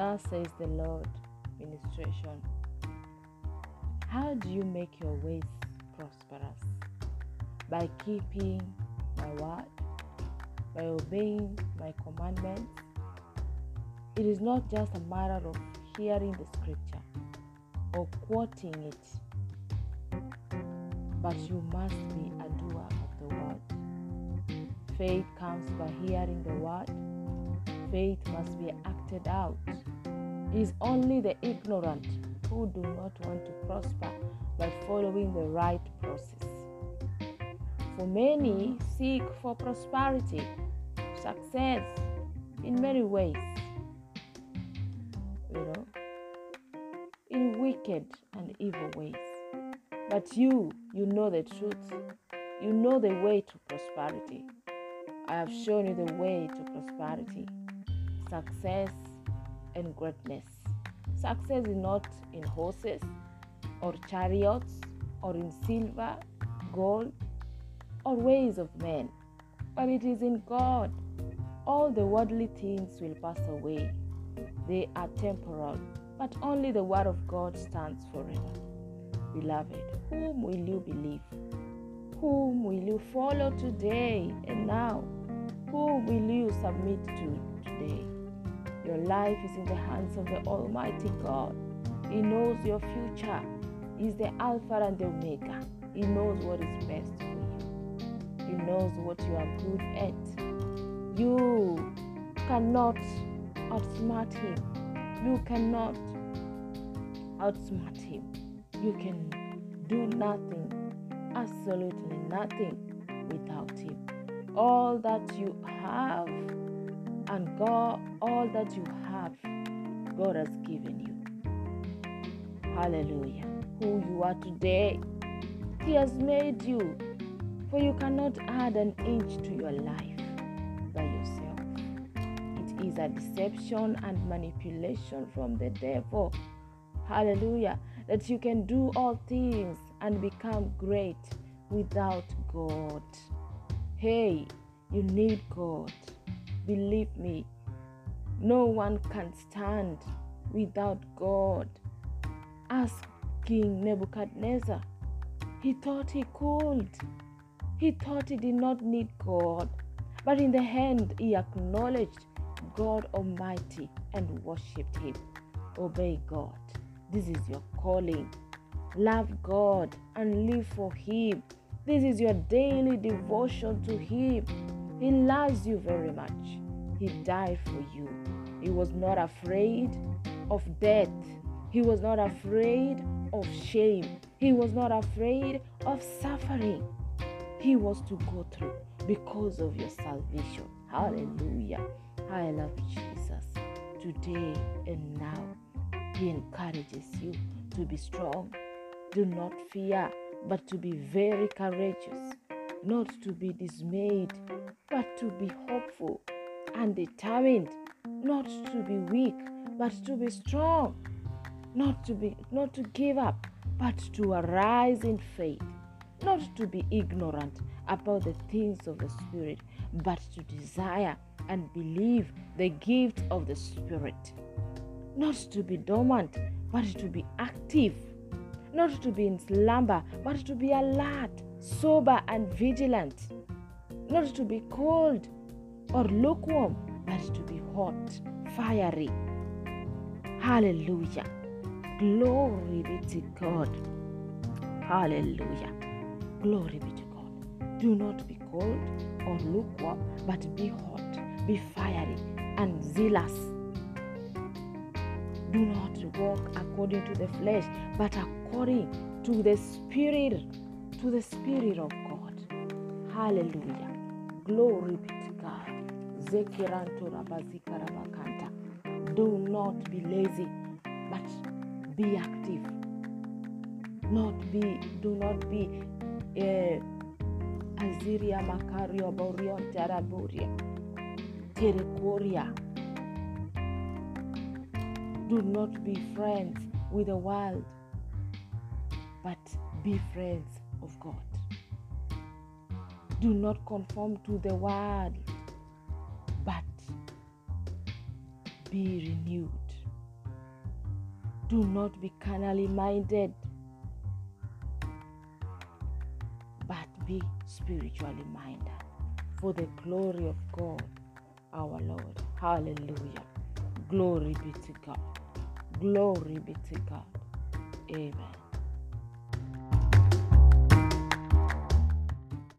Thus says the Lord. Ministration. How do you make your ways prosperous? By keeping my word, by obeying my commandments. It is not just a matter of hearing the scripture or quoting it, but you must be a doer of the word. Faith comes by hearing the word. Faith must be acted out. Is only the ignorant who do not want to prosper by following the right process. For many seek for prosperity, success in many ways, you know, in wicked and evil ways. But you, you know the truth. You know the way to prosperity. I have shown you the way to prosperity, success, and greatness. Success is not in horses or chariots or in silver, gold, or ways of men, but it is in God. All the worldly things will pass away. They are temporal, but only the word of God stands forever. Beloved, whom will you believe? Whom will you follow today and now? Whom will you submit to today? Your life is in the hands of the Almighty God. He knows your future. He is the Alpha and the Omega. He knows what is best for you. He knows what you are good at. You cannot outsmart him. You cannot outsmart him. You can do nothing, absolutely nothing without him. All that you have and God, all that you have, God has given you. Hallelujah. Who you are today, He has made you. For you cannot add an inch to your life by yourself. It is a deception and manipulation from the devil. Hallelujah. That you can do all things and become great without God. Hey, you need God. Believe me, no one can stand without God. Ask King Nebuchadnezzar. He thought he could. He thought he did not need God. But in the end, he acknowledged God Almighty and worshiped Him. Obey God. This is your calling. Love God and live for Him. This is your daily devotion to Him. He loves you very much. He died for you. He was not afraid of death. He was not afraid of shame. He was not afraid of suffering. He was to go through because of your salvation. Hallelujah. I love Jesus today and now. He encourages you to be strong. Do not fear, but to be very courageous. Not to be dismayed, but to be hopeful and determined. Not to be weak, but to be strong. Not to be not to give up, but to arise in faith. Not to be ignorant about the things of the Spirit, but to desire and believe the gift of the Spirit. Not to be dormant, but to be active. Not to be in slumber, but to be alert, sober, and vigilant. Not to be cold or lukewarm, but to be hot, fiery. Hallelujah. Glory be to God. Hallelujah. Glory be to God. Do not be cold or lukewarm, but be hot, be fiery, and zealous. Do not walk according to the flesh, but according to the Spirit, to the Spirit of God. Hallelujah. Glory be to God. Do not be lazy, but be active. Not be, do not be uh, Aziria Makario Borion Taraburia Terikoria. Do not be friends with the world, but be friends of God. Do not conform to the world, but be renewed Do not be carnally minded, but be spiritually minded for the glory of God our Lord. Hallelujah. Glory be to God. Glory be to God. Amen.